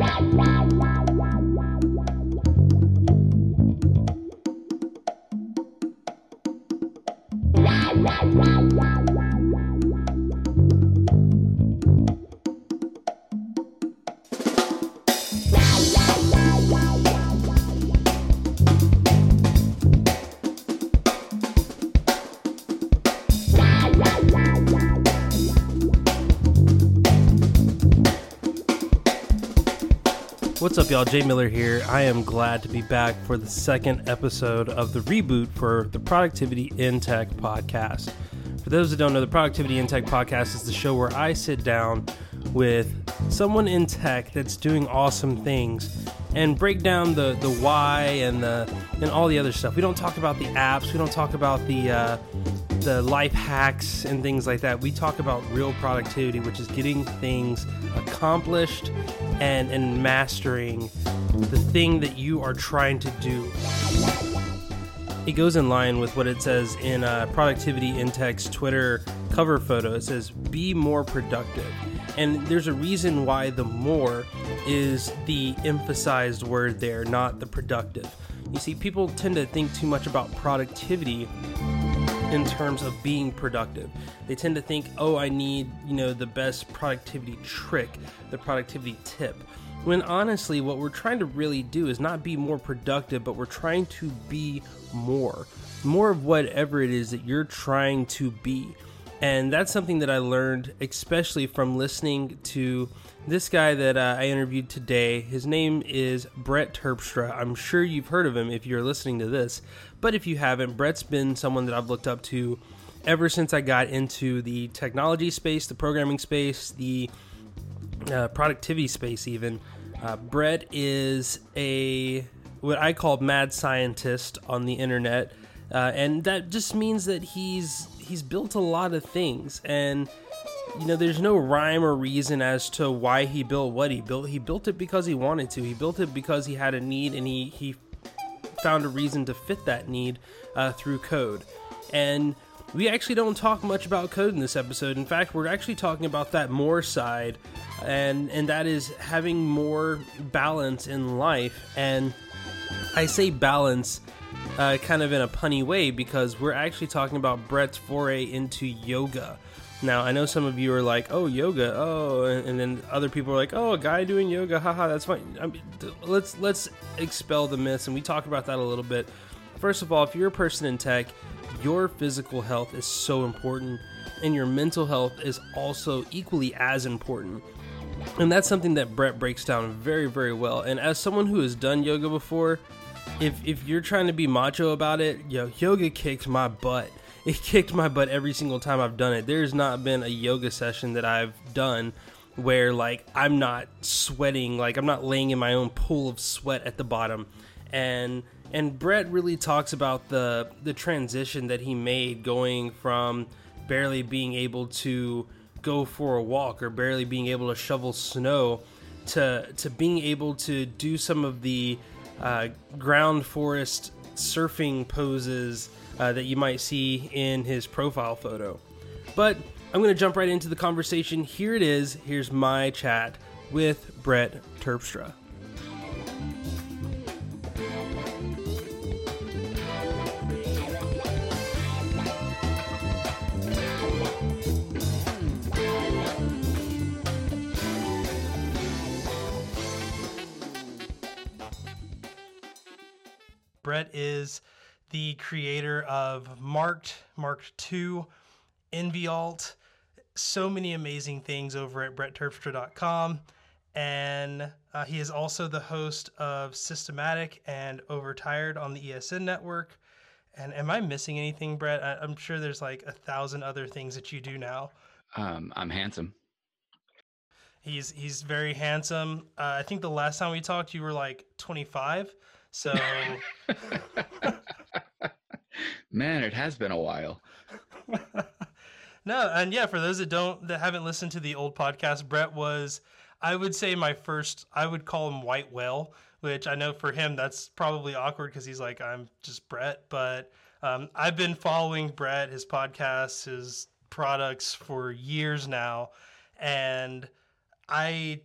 wow, wow, wow. What's up, y'all? Jay Miller here. I am glad to be back for the second episode of the reboot for the Productivity in Tech podcast. For those that don't know, the Productivity in Tech podcast is the show where I sit down with someone in tech that's doing awesome things and break down the, the why and the and all the other stuff. We don't talk about the apps. We don't talk about the uh, the life hacks and things like that. We talk about real productivity, which is getting things accomplished and and mastering the thing that you are trying to do. It goes in line with what it says in uh, Productivity in Tech's Twitter cover photo. It says, "Be more productive," and there's a reason why the "more" is the emphasized word there, not the productive. You see, people tend to think too much about productivity in terms of being productive. They tend to think, oh, I need, you know, the best productivity trick, the productivity tip. When honestly, what we're trying to really do is not be more productive, but we're trying to be more. More of whatever it is that you're trying to be. And that's something that I learned, especially from listening to this guy that uh, I interviewed today. His name is Brett Terpstra. I'm sure you've heard of him if you're listening to this. But if you haven't, Brett's been someone that I've looked up to ever since I got into the technology space, the programming space, the uh, productivity space, even. Uh, Brett is a what I call mad scientist on the internet, uh, and that just means that he's he's built a lot of things, and you know, there's no rhyme or reason as to why he built what he built. He built it because he wanted to. He built it because he had a need, and he he found a reason to fit that need uh, through code. And we actually don't talk much about code in this episode. In fact, we're actually talking about that more side, and and that is having more balance in life. And I say balance uh, kind of in a punny way because we're actually talking about Brett's foray into yoga. Now, I know some of you are like, "Oh, yoga, oh," and then other people are like, "Oh, a guy doing yoga, haha, that's fine." I mean, let's let's expel the myths, and we talk about that a little bit. First of all, if you're a person in tech, your physical health is so important, and your mental health is also equally as important. And that's something that Brett breaks down very, very well. And as someone who has done yoga before, if if you're trying to be macho about it, yo, yoga kicks my butt it kicked my butt every single time I've done it. There's not been a yoga session that I've done where like I'm not sweating, like I'm not laying in my own pool of sweat at the bottom. And and Brett really talks about the the transition that he made going from barely being able to go for a walk or barely being able to shovel snow to to being able to do some of the uh, ground Forrest surfing poses uh, that you might see in his profile photo. But I'm going to jump right into the conversation. Here it is. Here's my chat with Brett Terpstra. Brett is the creator of Marked, Marked II, nvALT, so many amazing things over at brettterpstra.com. And uh, he is also the host of Systematic and Overtired on the ESN network. And am I missing anything, Brett? I, am sure there's like a thousand other things that you do now. Um, I'm handsome. He's he's very handsome. Uh, I think the last time we talked, you were like 25. So, man, it has been a while. no, and yeah, for those that don't that haven't listened to the old podcast, Brett was, I would say, my first. I would call him White Whale, which I know for him that's probably awkward because he's like, I'm just Brett. But um, I've been following Brett, his podcasts, his products for years now, and I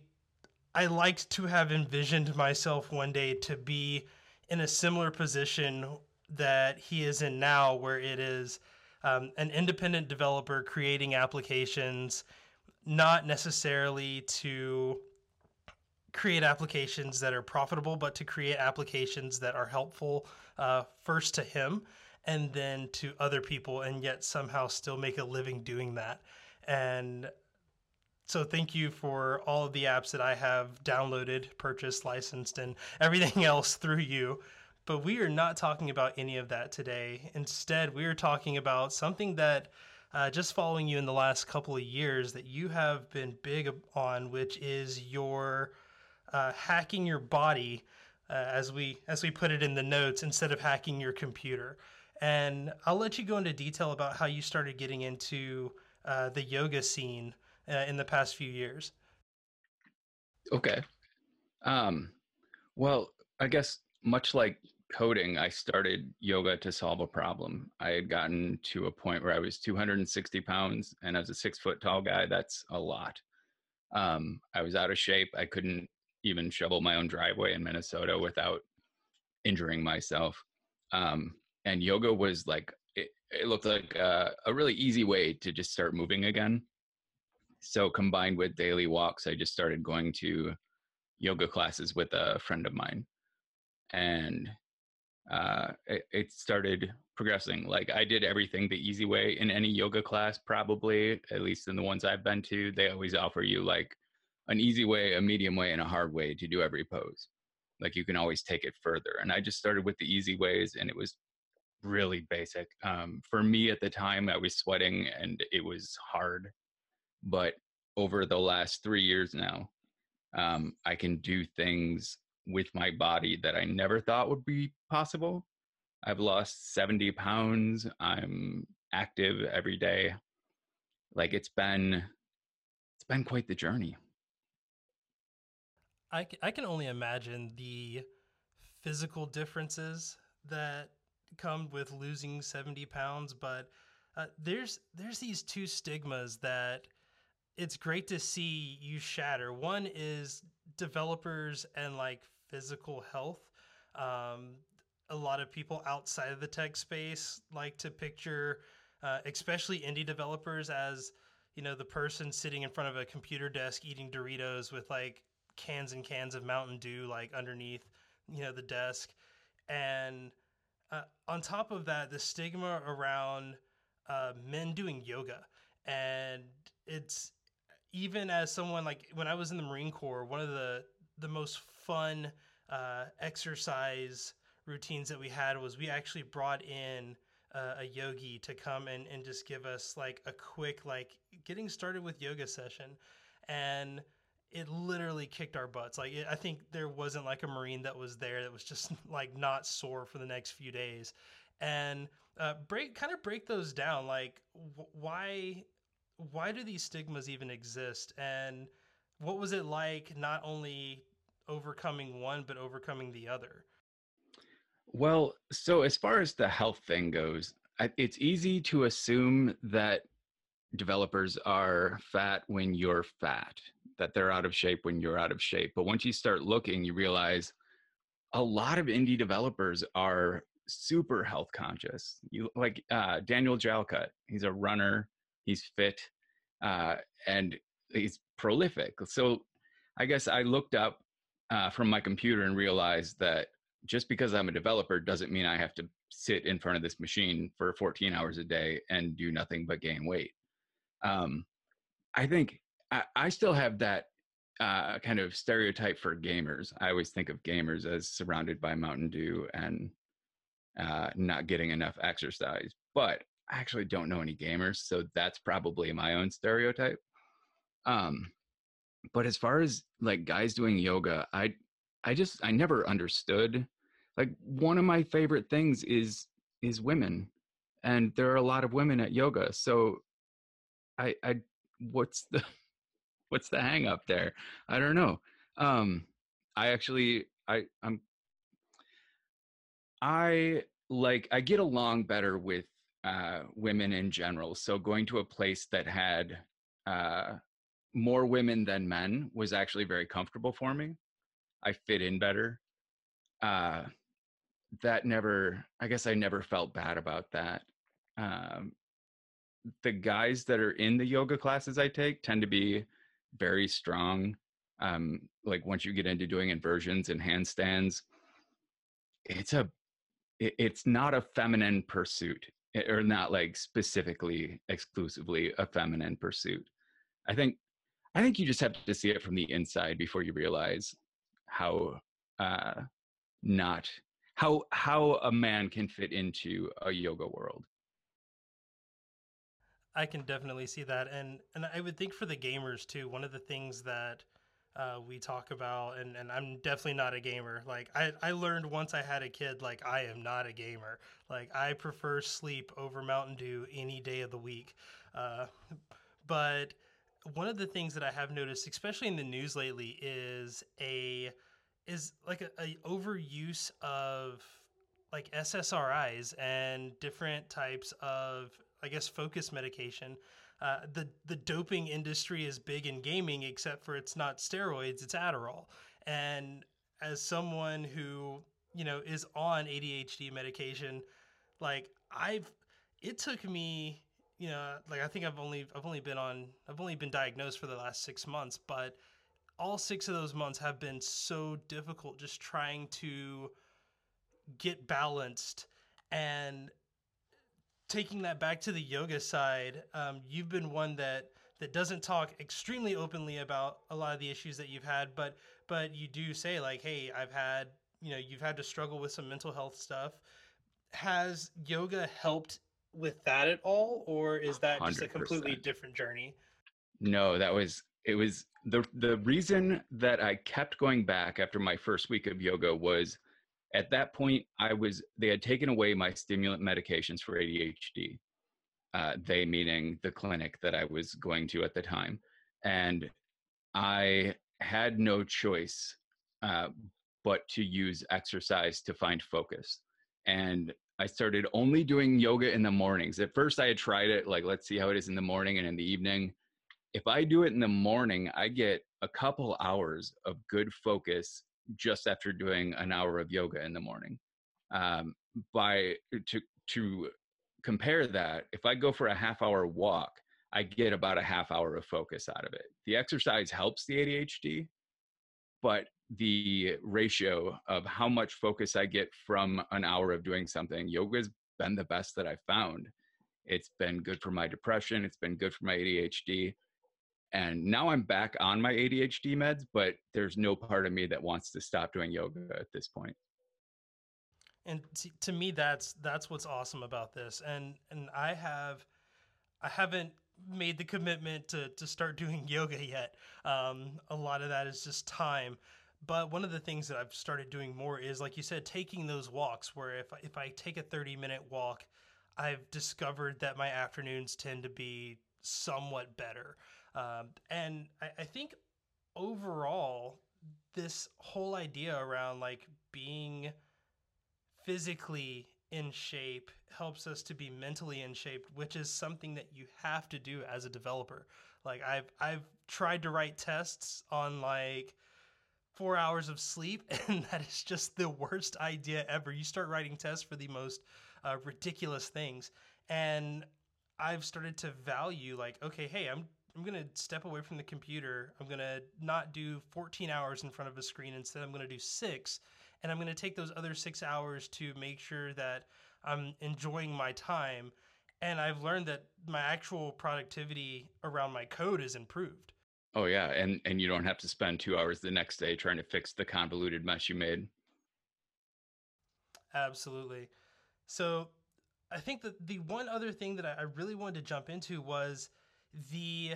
I liked to have envisioned myself one day to be in a similar position that he is in now, where it is um, an independent developer creating applications, not necessarily to create applications that are profitable, but to create applications that are helpful uh, first to him and then to other people, and yet somehow still make a living doing that. And so thank you for all of the apps that I have downloaded, purchased, licensed, and everything else through you. But we are not talking about any of that today. Instead, we are talking about something that uh, just following you in the last couple of years that you have been big on, which is your uh, hacking your body, uh, as we as we put it in the notes, instead of hacking your computer. And I'll let you go into detail about how you started getting into uh, the yoga scene uh, in the past few years. Okay. Um, well, I guess much like coding, I started yoga to solve a problem. I had gotten to a point where I was 260 pounds, and as a six foot tall guy, that's a lot. Um, I was out of shape. I couldn't even shovel my own driveway in Minnesota without injuring myself. Um, and yoga was like it, it looked like a, a really easy way to just start moving again. So combined with daily walks, I just started going to yoga classes with a friend of mine, and uh, it, it started progressing. Like I did everything the easy way in any yoga class, probably at least in the ones I've been to. They always offer you like an easy way, a medium way, and a hard way to do every pose. Like you can always take it further. And I just started with the easy ways, and it was really basic. Um, for me at the time, I was sweating and it was hard. But over the last three years now, um, I can do things with my body that I never thought would be possible. I've lost 70 pounds. I'm active every day. Like it's been it's been quite the journey. I, I can only imagine the physical differences that come with losing 70 pounds, but uh, there's there's these two stigmas that it's great to see you shatter. One is developers and like physical health. Um, a lot of people outside of the tech space like to picture, uh, especially indie developers, as you know the person sitting in front of a computer desk eating Doritos with like cans and cans of Mountain Dew like underneath, you know, the desk. And uh, on top of that, the stigma around uh, men doing yoga. And it's even as someone like when I was in the Marine Corps, one of the, the most fun uh, exercise routines that we had was we actually brought in uh, a yogi to come and, and just give us like a quick like getting started with yoga session and it literally kicked our butts. Like it, I think there wasn't like a marine that was there that was just like not sore for the next few days, and uh, break kind of break those down. Like wh- why why do these stigmas even exist, and what was it like not only overcoming one but overcoming the other? Well, so as far as the health thing goes, it's easy to assume that developers are fat when you're fat that they're out of shape when you're out of shape. But once you start looking, you realize a lot of indie developers are super health conscious. You like uh, Daniel Jalkut. He's a runner. He's fit, uh, and he's prolific. So I guess I looked up uh, from my computer and realized that just because I'm a developer doesn't mean I have to sit in front of this machine for 14 hours a day and do nothing but gain weight. Um, I think I, I still have that uh, kind of stereotype for gamers. I always think of gamers as surrounded by Mountain Dew and uh, not getting enough exercise. But I actually don't know any gamers, so that's probably my own stereotype. Um, but as far as like guys doing yoga, I I just I never understood. Like one of my favorite things is is women, and there are a lot of women at yoga. So I I what's the what's the hang up there? I don't know. Um, I actually, I, I'm, I like, I get along better with uh, women in general. So going to a place that had uh, more women than men was actually very comfortable for me. I fit in better. Uh, that never, I guess I never felt bad about that. Um, the guys that are in the yoga classes I take tend to be very strong. Um, like once you get into doing inversions and handstands, it's a, it, it's not a feminine pursuit eh, or not like specifically exclusively a feminine pursuit. I think, I think you just have to see it from the inside before you realize how uh, not how how a man can fit into a yoga world. I can definitely see that, and and I would think for the gamers too. One of the things that uh, we talk about, and and I'm definitely not a gamer. Like I I learned once I had a kid, like I am not a gamer. Like I prefer sleep over Mountain Dew any day of the week. Uh, but one of the things that I have noticed, especially in the news lately, is a is like a, a overuse of like SSRIs and different types of I guess focus medication. Uh, the the doping industry is big in gaming, except for it's not steroids, it's Adderall. And as someone who you know is on ADHD medication, like I've it took me you know like I think I've only I've only been on I've only been diagnosed for the last six months, but all six of those months have been so difficult just trying to get balanced. And taking that back to the yoga side um, you've been one that that doesn't talk extremely openly about a lot of the issues that you've had but but you do say like hey i've had you know you've had to struggle with some mental health stuff. Has yoga helped with that at all or is that just a completely different journey no that was it was the the reason that I kept going back after my first week of yoga was at that point I was they had taken away my stimulant medications for ADHD. Uh, they meaning the clinic that I was going to at the time, and I had no choice uh, but to use exercise to find focus. And I started only doing yoga in the mornings. At first, I had tried it like let's see how it is in the morning and in the evening if I do it in the morning, I get a couple hours of good focus just after doing an hour of yoga in the morning. Um, by to to compare that, if I go for a half hour walk, I get about a half hour of focus out of it. The exercise helps the ADHD, but the ratio of how much focus I get from an hour of doing something, yoga's been the best that I've found. It's been good for my depression. It's been good for my ADHD and now i'm back on my adhd meds but there's no part of me that wants to stop doing yoga at this point. and to me that's that's what's awesome about this and and i have i haven't made the commitment to to start doing yoga yet. Um, a lot of that is just time. But one of the things that i've started doing more is like you said taking those walks where if if i take a 30 minute walk i've discovered that my afternoons tend to be somewhat better. Um, and I, I think overall, this whole idea around like being physically in shape helps us to be mentally in shape, which is something that you have to do as a developer. Like I've I've tried to write tests on like four hours of sleep, and that is just the worst idea ever. You start writing tests for the most uh, ridiculous things, and I've started to value like, okay, hey, I'm I'm going to step away from the computer. I'm going to not do 14 hours in front of a screen. Instead, I'm going to do six. And I'm going to take those other six hours to make sure that I'm enjoying my time. And I've learned that my actual productivity around my code is improved. Oh yeah, and and you don't have to spend 2 hours the next day trying to fix the convoluted mess you made. Absolutely. So, I think that the one other thing that I really wanted to jump into was the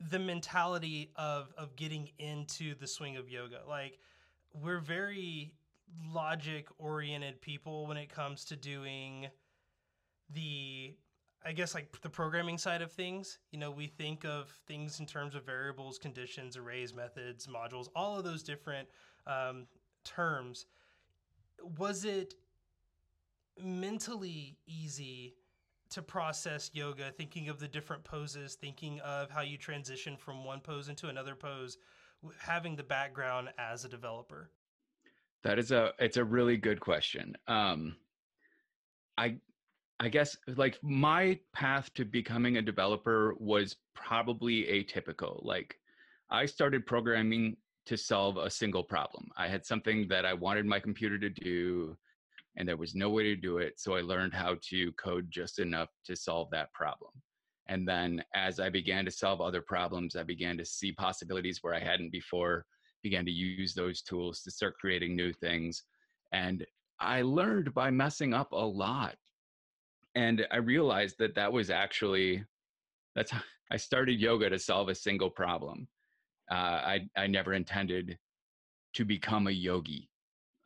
the mentality of of getting into the swing of yoga. Like we're very logic oriented people when it comes to doing the I guess like the programming side of things. You know, we think of things in terms of variables, conditions, arrays, methods, modules, all of those different um, terms. Was it mentally easy to process yoga, thinking of the different poses, thinking of how you transition from one pose into another pose, having the background as a developer? That is a it's a really good question. Um, I I guess like my path to becoming a developer was probably atypical. Like I started programming to solve a single problem. I had something that I wanted my computer to do and there was no way to do it. So I learned how to code just enough to solve that problem. And then as I began to solve other problems, I began to see possibilities where I hadn't before, began to use those tools to start creating new things. And I learned by messing up a lot. And I realized that that was actually, that's how I started yoga to solve a single problem. Uh, I, I never intended to become a yogi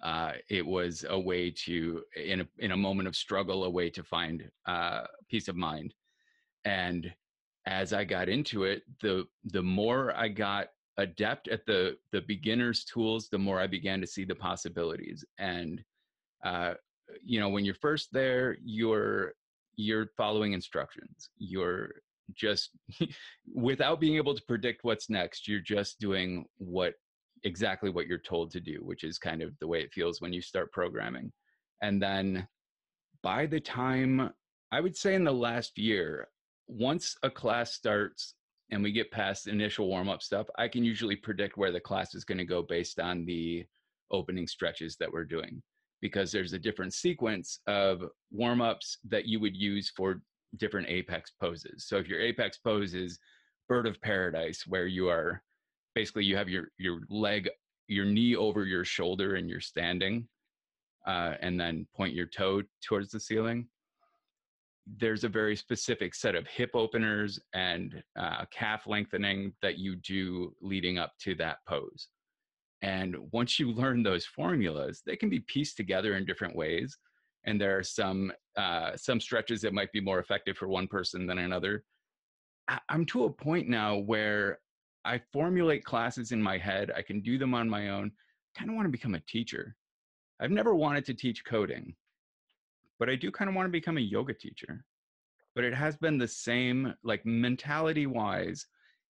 uh, it was a way to in a in a moment of struggle a way to find uh, peace of mind and as i got into it the the more i got adept at the the beginners tools the more i began to see the possibilities and uh, you know when you're first there you're you're following instructions you're just without being able to predict what's next you're just doing what exactly what you're told to do, which is kind of the way it feels when you start programming. And then by the time I would say in the last year, once a class starts and we get past initial warm up stuff, I can usually predict where the class is going to go based on the opening stretches that we're doing because there's a different sequence of warm ups that you would use for different apex poses. So if your apex pose is bird of paradise, where you are basically you have your your leg your knee over your shoulder and you're standing uh, and then point your toe towards the ceiling there's a very specific set of hip openers and uh, calf lengthening that you do leading up to that pose and once you learn those formulas they can be pieced together in different ways and there are some uh, some stretches that might be more effective for one person than another i'm to a point now where I formulate classes in my head. I can do them on my own. Kind of want to become a teacher. I've never wanted to teach coding, but I do kind of want to become a yoga teacher. But it has been the same, like mentality wise,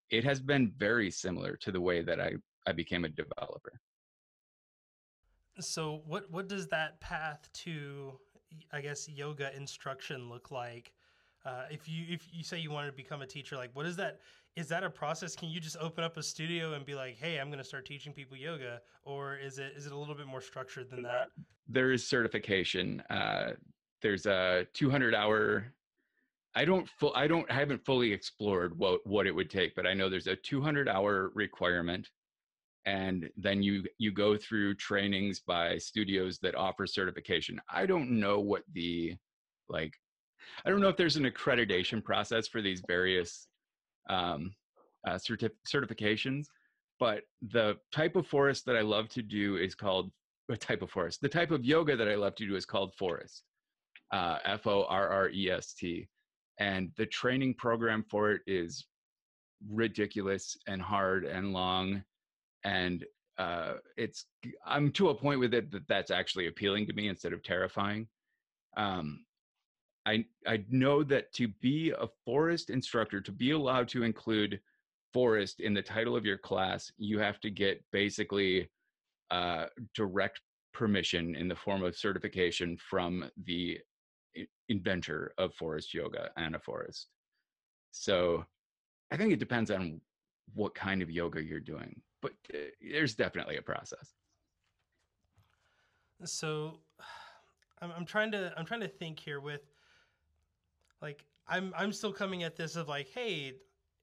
it has been very similar to the way that I, I became a developer. So what what does that path to I guess yoga instruction look like? Uh, if you if you say you wanted to become a teacher, like what is that? Is that a process? Can you just open up a studio and be like, "Hey, I'm going to start teaching people yoga," or is it is it a little bit more structured than that? There is certification. Uh, there's a 200 hour. I don't full. I don't. I haven't fully explored what what it would take, but I know there's a 200 hour requirement and then you you go through trainings by studios that offer certification i don't know what the like I don't know if there's an accreditation process for these various um, uh, certif- certifications, but the type of Forrest that I love to do is called a type of Forrest. The type of yoga that I love to do is called Forrest, uh, F O R R E S T, and the training program for it is ridiculous and hard and long, and uh, it's I'm to a point with it that that's actually appealing to me instead of terrifying. Um, I I know that to be a Forrest instructor, to be allowed to include Forrest in the title of your class, you have to get basically uh, direct permission in the form of certification from the inventor of Forrest yoga, Ana Forrest. So I think it depends on what kind of yoga you're doing, but uh, there's definitely a process. So I'm, I'm trying to I'm trying to think here with like I'm I'm still coming at this of like, hey,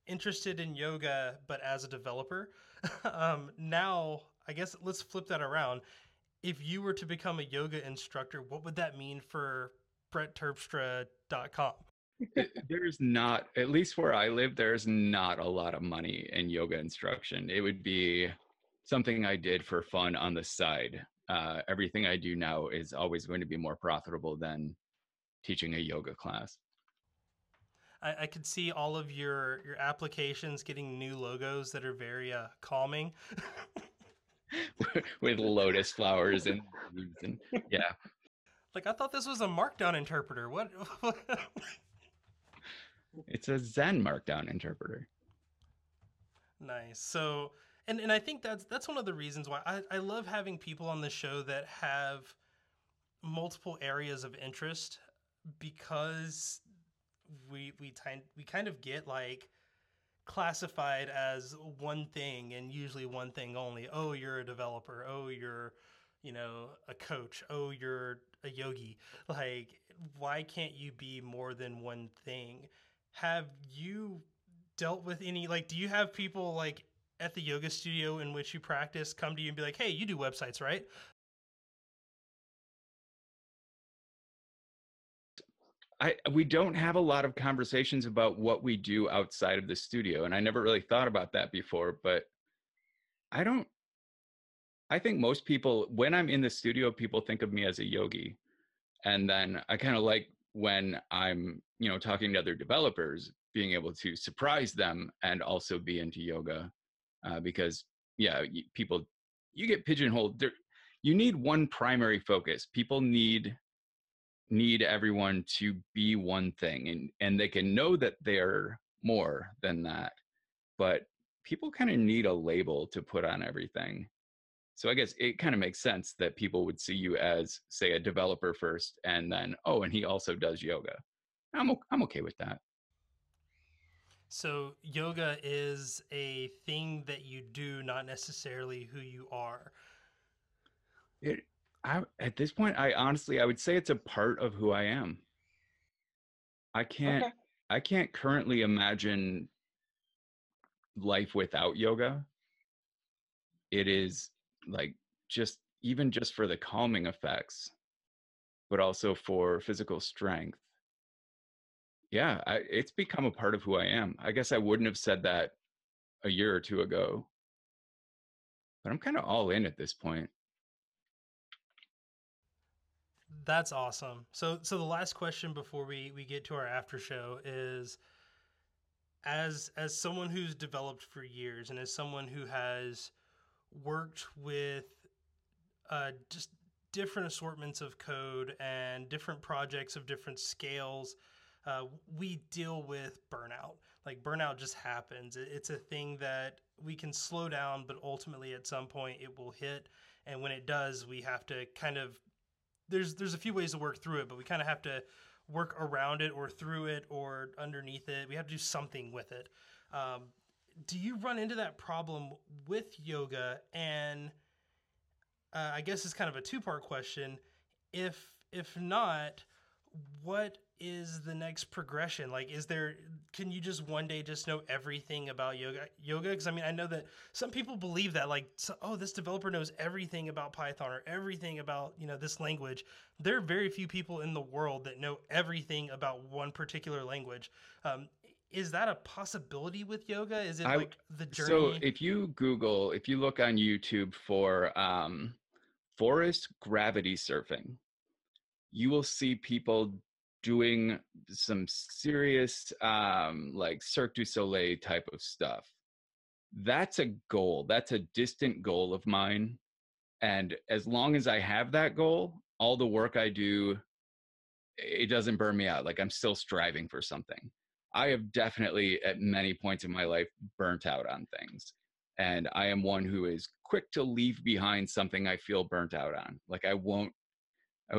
interested in yoga, but as a developer. um, now, I guess let's flip that around. If you were to become a yoga instructor, what would that mean for BrettTerpstra.com? there's not, at least where I live, there's not a lot of money in yoga instruction. It would be something I did for fun on the side. Uh, everything I do now is always going to be more profitable than teaching a yoga class. I, I could see all of your your applications getting new logos that are very uh, calming. With lotus flowers and, and yeah. Like I thought this was a markdown interpreter. What? it's a Zen Markdown interpreter. Nice. So, and and I think that's that's one of the reasons why I, I love having people on the show that have multiple areas of interest because we we kind we kind of get like classified as one thing and usually one thing only. Oh, you're a developer. Oh, you're you know a coach. Oh, you're a yogi. Like, why can't you be more than one thing? Have you dealt with any like do you have people like at the yoga studio in which you practice come to you and be like hey you do websites right I we don't have a lot of conversations about what we do outside of the studio and I never really thought about that before but I don't I think most people when I'm in the studio people think of me as a yogi. And then I kind of like when I'm you know talking to other developers being able to surprise them and also be into yoga uh, because yeah people you get pigeonholed you need one primary focus. People need need everyone to be one thing and and they can know that they're more than that but people kind of need a label to put on everything so i guess it kind of makes sense that people would see you as say a developer first and then oh and he also does yoga i'm i'm okay with that so yoga is a thing that you do, not necessarily who you are. It, I, at this point, I honestly, I would say it's a part of who I am. I can't, okay. I can't currently imagine life without yoga. It is like just even just for the calming effects, but also for physical strength yeah, I, it's become a part of who I am. I guess I wouldn't have said that a year or two ago, but I'm kind of all in at this point. That's awesome. So, so the last question before we we get to our after show is, as as someone who's developed for years and as someone who has worked with uh, just different assortments of code and different projects of different scales uh, we deal with burnout. Like burnout just happens. It's a thing that we can slow down, but ultimately at some point it will hit. And when it does, we have to kind of there's there's a few ways to work through it, but we kind of have to work around it or through it or underneath it. We have to do something with it. Um, do you run into that problem with yoga? And uh, I guess it's kind of a two part question. If if not, what is the next progression? Like, is there, can you just one day just know everything about yoga? Yoga? Because I mean, I know that some people believe that, like, so, oh, this developer knows everything about Python or everything about, you know, this language. There are very few people in the world that know everything about one particular language. Um, is that a possibility with yoga? Is it I, like the journey? So if you Google, if you look on YouTube for um, Forrest gravity surfing, you will see people doing some serious um like Cirque du Soleil type of stuff. That's a goal. That's a distant goal of mine. And as long as I have that goal, all the work I do it doesn't burn me out. Like I'm still striving for something. I have definitely at many points in my life burnt out on things. And I am one who is quick to leave behind something I feel burnt out on. Like I won't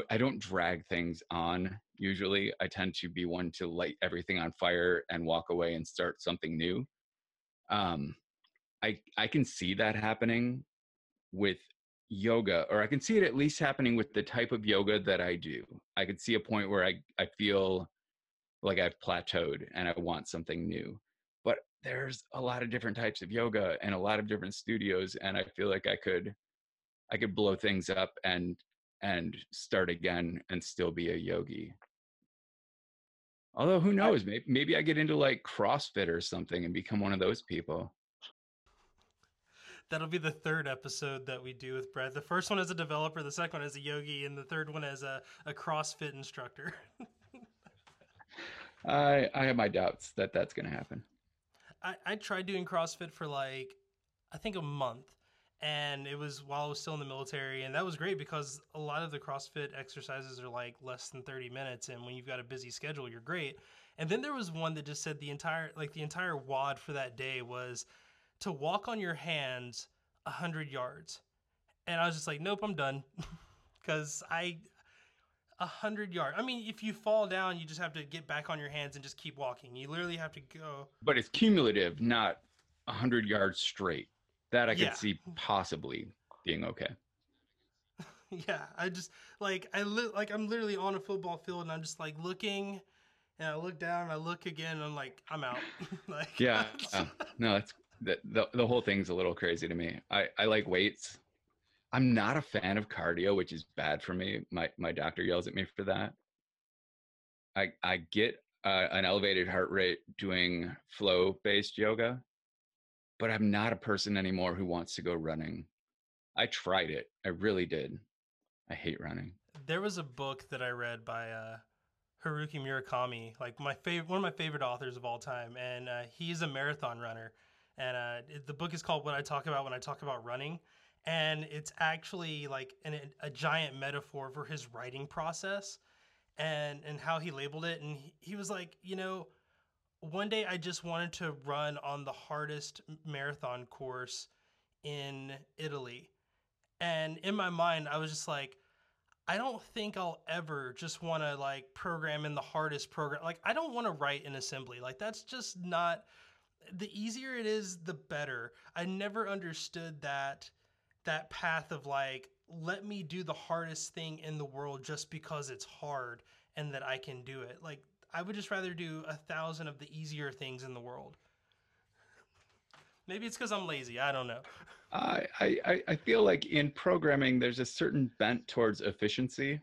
I don't drag things on usually. I tend to be one to light everything on fire and walk away and start something new. Um, I I can see that happening with yoga, or I can see it at least happening with the type of yoga that I do. I could see a point where I I feel like I've plateaued and I want something new. But there's a lot of different types of yoga and a lot of different studios, and I feel like I could I could blow things up and and start again and still be a yogi. Although who knows, maybe maybe I get into like CrossFit or something and become one of those people. That'll be the third episode that we do with Brett. The first one as a developer, the second one as a yogi, and the third one as a, a CrossFit instructor. I I have my doubts that that's going to happen. I, I tried doing CrossFit for like I think a month, and it was while I was still in the military, and that was great because a lot of the CrossFit exercises are like less than 30 minutes, and when you've got a busy schedule, you're great. And then there was one that just said the entire like the entire wad for that day was to walk on your hands hundred yards. And I was just like, nope, I'm done. Cause I a hundred yards. I mean, if you fall down, you just have to get back on your hands and just keep walking. You literally have to go. But it's cumulative, not a hundred yards straight. That I could Yeah. see possibly being okay. yeah, I just like I li- like I'm literally on a football field and I'm just like looking, and I look down and I look again and I'm like I'm out. like Yeah. uh, no, that's the, the the whole thing's a little crazy to me. I I like weights. I'm not a fan of cardio, which is bad for me. My my doctor yells at me for that. I I get uh, an elevated heart rate doing flow based yoga, but I'm not a person anymore who wants to go running. I tried it. I really did. I hate running. there was a book that I read by uh, Haruki Murakami, like my favorite, one of my favorite authors of all time, and uh, he's a marathon runner. And uh, the book is called "What I Talk About When I Talk About Running," and it's actually like an, a giant metaphor for his writing process and and how he labeled it. And he, he was like, you know, one day I just wanted to run on the hardest marathon course in Italy. And in my mind, I was just like, I don't think I'll ever just want to like program in the hardest program. Like, I don't want to write in assembly. Like, that's just not the easier it is, the better. I never understood that that path of like, let me do the hardest thing in the world just because it's hard and that I can do it. Like, I would just rather do a thousand of the easier things in the world. Maybe it's because I'm lazy. I don't know. I, I I- feel like in programming there's a certain bent towards efficiency,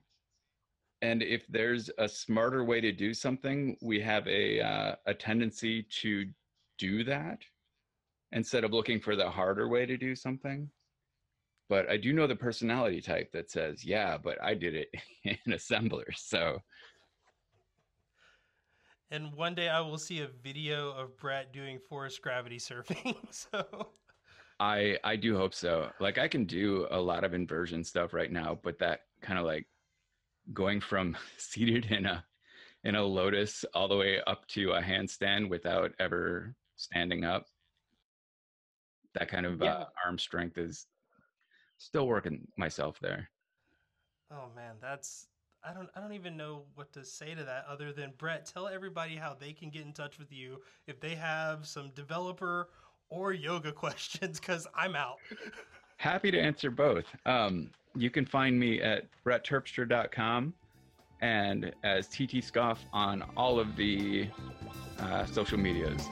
and if there's a smarter way to do something, we have a uh, a tendency to do that instead of looking for the harder way to do something. But I do know the personality type that says, "Yeah, but I did it in assembler." So And one day I will see a video of Brett doing Forrest gravity surfing. so I I do hope so. Like I can do a lot of inversion stuff right now, but that kind of like going from seated in a in a lotus all the way up to a handstand without ever standing up. That kind of Yeah. uh, arm strength is still working myself there. Oh man, that's I don't I don't even know what to say to that other than Brett, tell everybody how they can get in touch with you if they have some developer or yoga questions cuz I'm out. Happy to answer both. Um, you can find me at brettterpstra.com and as TT Scoff on all of the uh, social medias.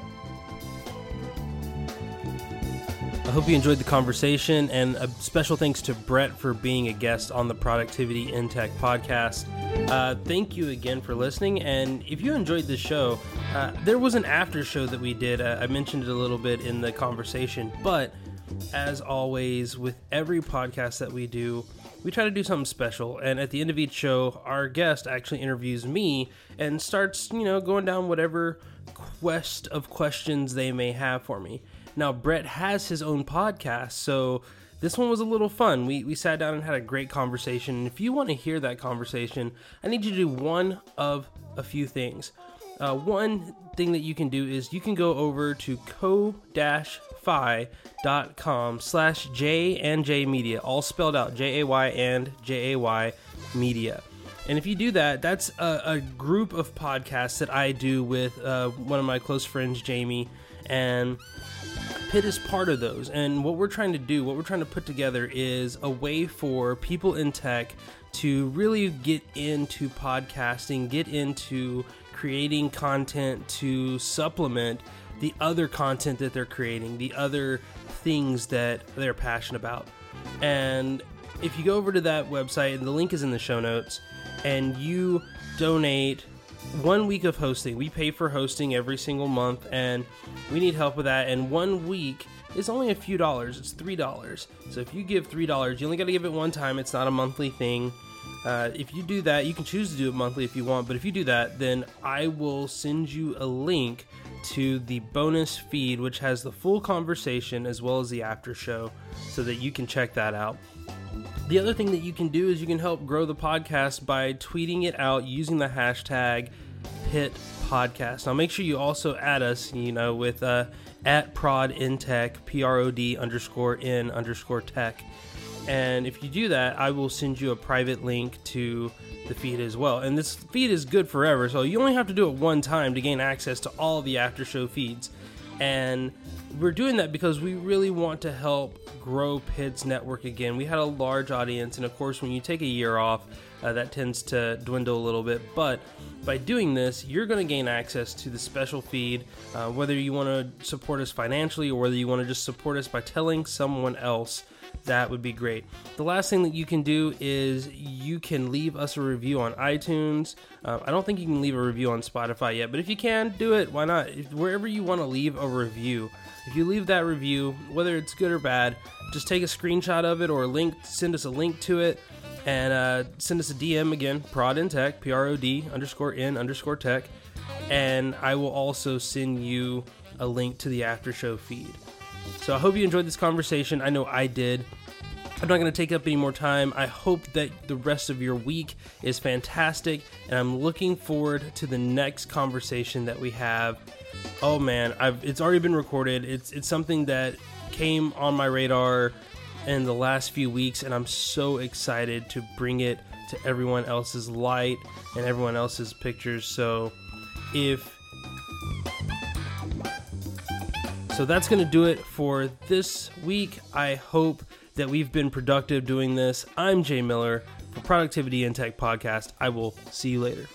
Hope you enjoyed the conversation, and a special thanks to Brett for being a guest on the Productivity in Tech podcast. Uh, thank you again for listening, and if you enjoyed this show, uh, there was an after show that we did. Uh, I mentioned it a little bit in the conversation, but as always, with every podcast that we do, we try to do something special. And at the end of each show, our guest actually interviews me and starts, you know, going down whatever quest of questions they may have for me. Now, Brett has his own podcast, so this one was a little fun. We, we sat down and had a great conversation. And if you want to hear that conversation, I need you to do one of a few things. Uh, one thing that you can do is you can go over to ko-fi.com slash Jay and Jay media, all spelled out J-A-Y and J-A-Y media. And if you do that, that's a, a group of podcasts that I do with uh, one of my close friends, Jamie, and Pitt is part of those. And what we're trying to do, what we're trying to put together is a way for people in tech to really get into podcasting, get into creating content to supplement the other content that they're creating, the other things that they're passionate about. And if you go over to that website, and the link is in the show notes, and you donate one week of hosting. We pay for hosting every single month, and we need help with that. And one week is only a few dollars. It's three dollars. So if you give three dollars, you only got to give it one time. It's not a monthly thing. Uh, if you do that, you can choose to do it monthly if you want. But if you do that, then I will send you a link to the bonus feed, which has the full conversation as well as the after show, so that you can check that out. The other thing that you can do is you can help grow the podcast by tweeting it out using the hashtag Pit Podcast. Now make sure you also add us, you know, with uh, at prod in tech, P R O D underscore in underscore tech. And if you do that, I will send you a private link to the feed as well. And this feed is good forever, so you only have to do it one time to gain access to all the after show feeds. And we're doing that because we really want to help grow Pit's network again. We had a large audience, and of course, when you take a year off, uh, that tends to dwindle a little bit. But by doing this, you're going to gain access to the special feed, uh, whether you want to support us financially or whether you want to just support us by telling someone else that would be great. The last thing that you can do is you can leave us a review on iTunes. Uh, I don't think you can leave a review on Spotify yet, but if you can, do it. Why not? If, wherever you want to leave a review, if you leave that review, whether it's good or bad, just take a screenshot of it or a link, send us a link to it, and uh, send us a DM again, prod in tech, P R O D underscore in underscore tech, and I will also send you a link to the after show feed. So I hope you enjoyed this conversation. I know I did. I'm not going to take up any more time. I hope that the rest of your week is fantastic, and I'm looking forward to the next conversation that we have. Oh man, I've, it's already been recorded. It's it's something that came on my radar in the last few weeks, and I'm so excited to bring it to everyone else's light and everyone else's pictures. So if so that's going to do it for this week. I hope that we've been productive doing this. I'm Jay Miller for Productivity in Tech Podcast. I will see you later.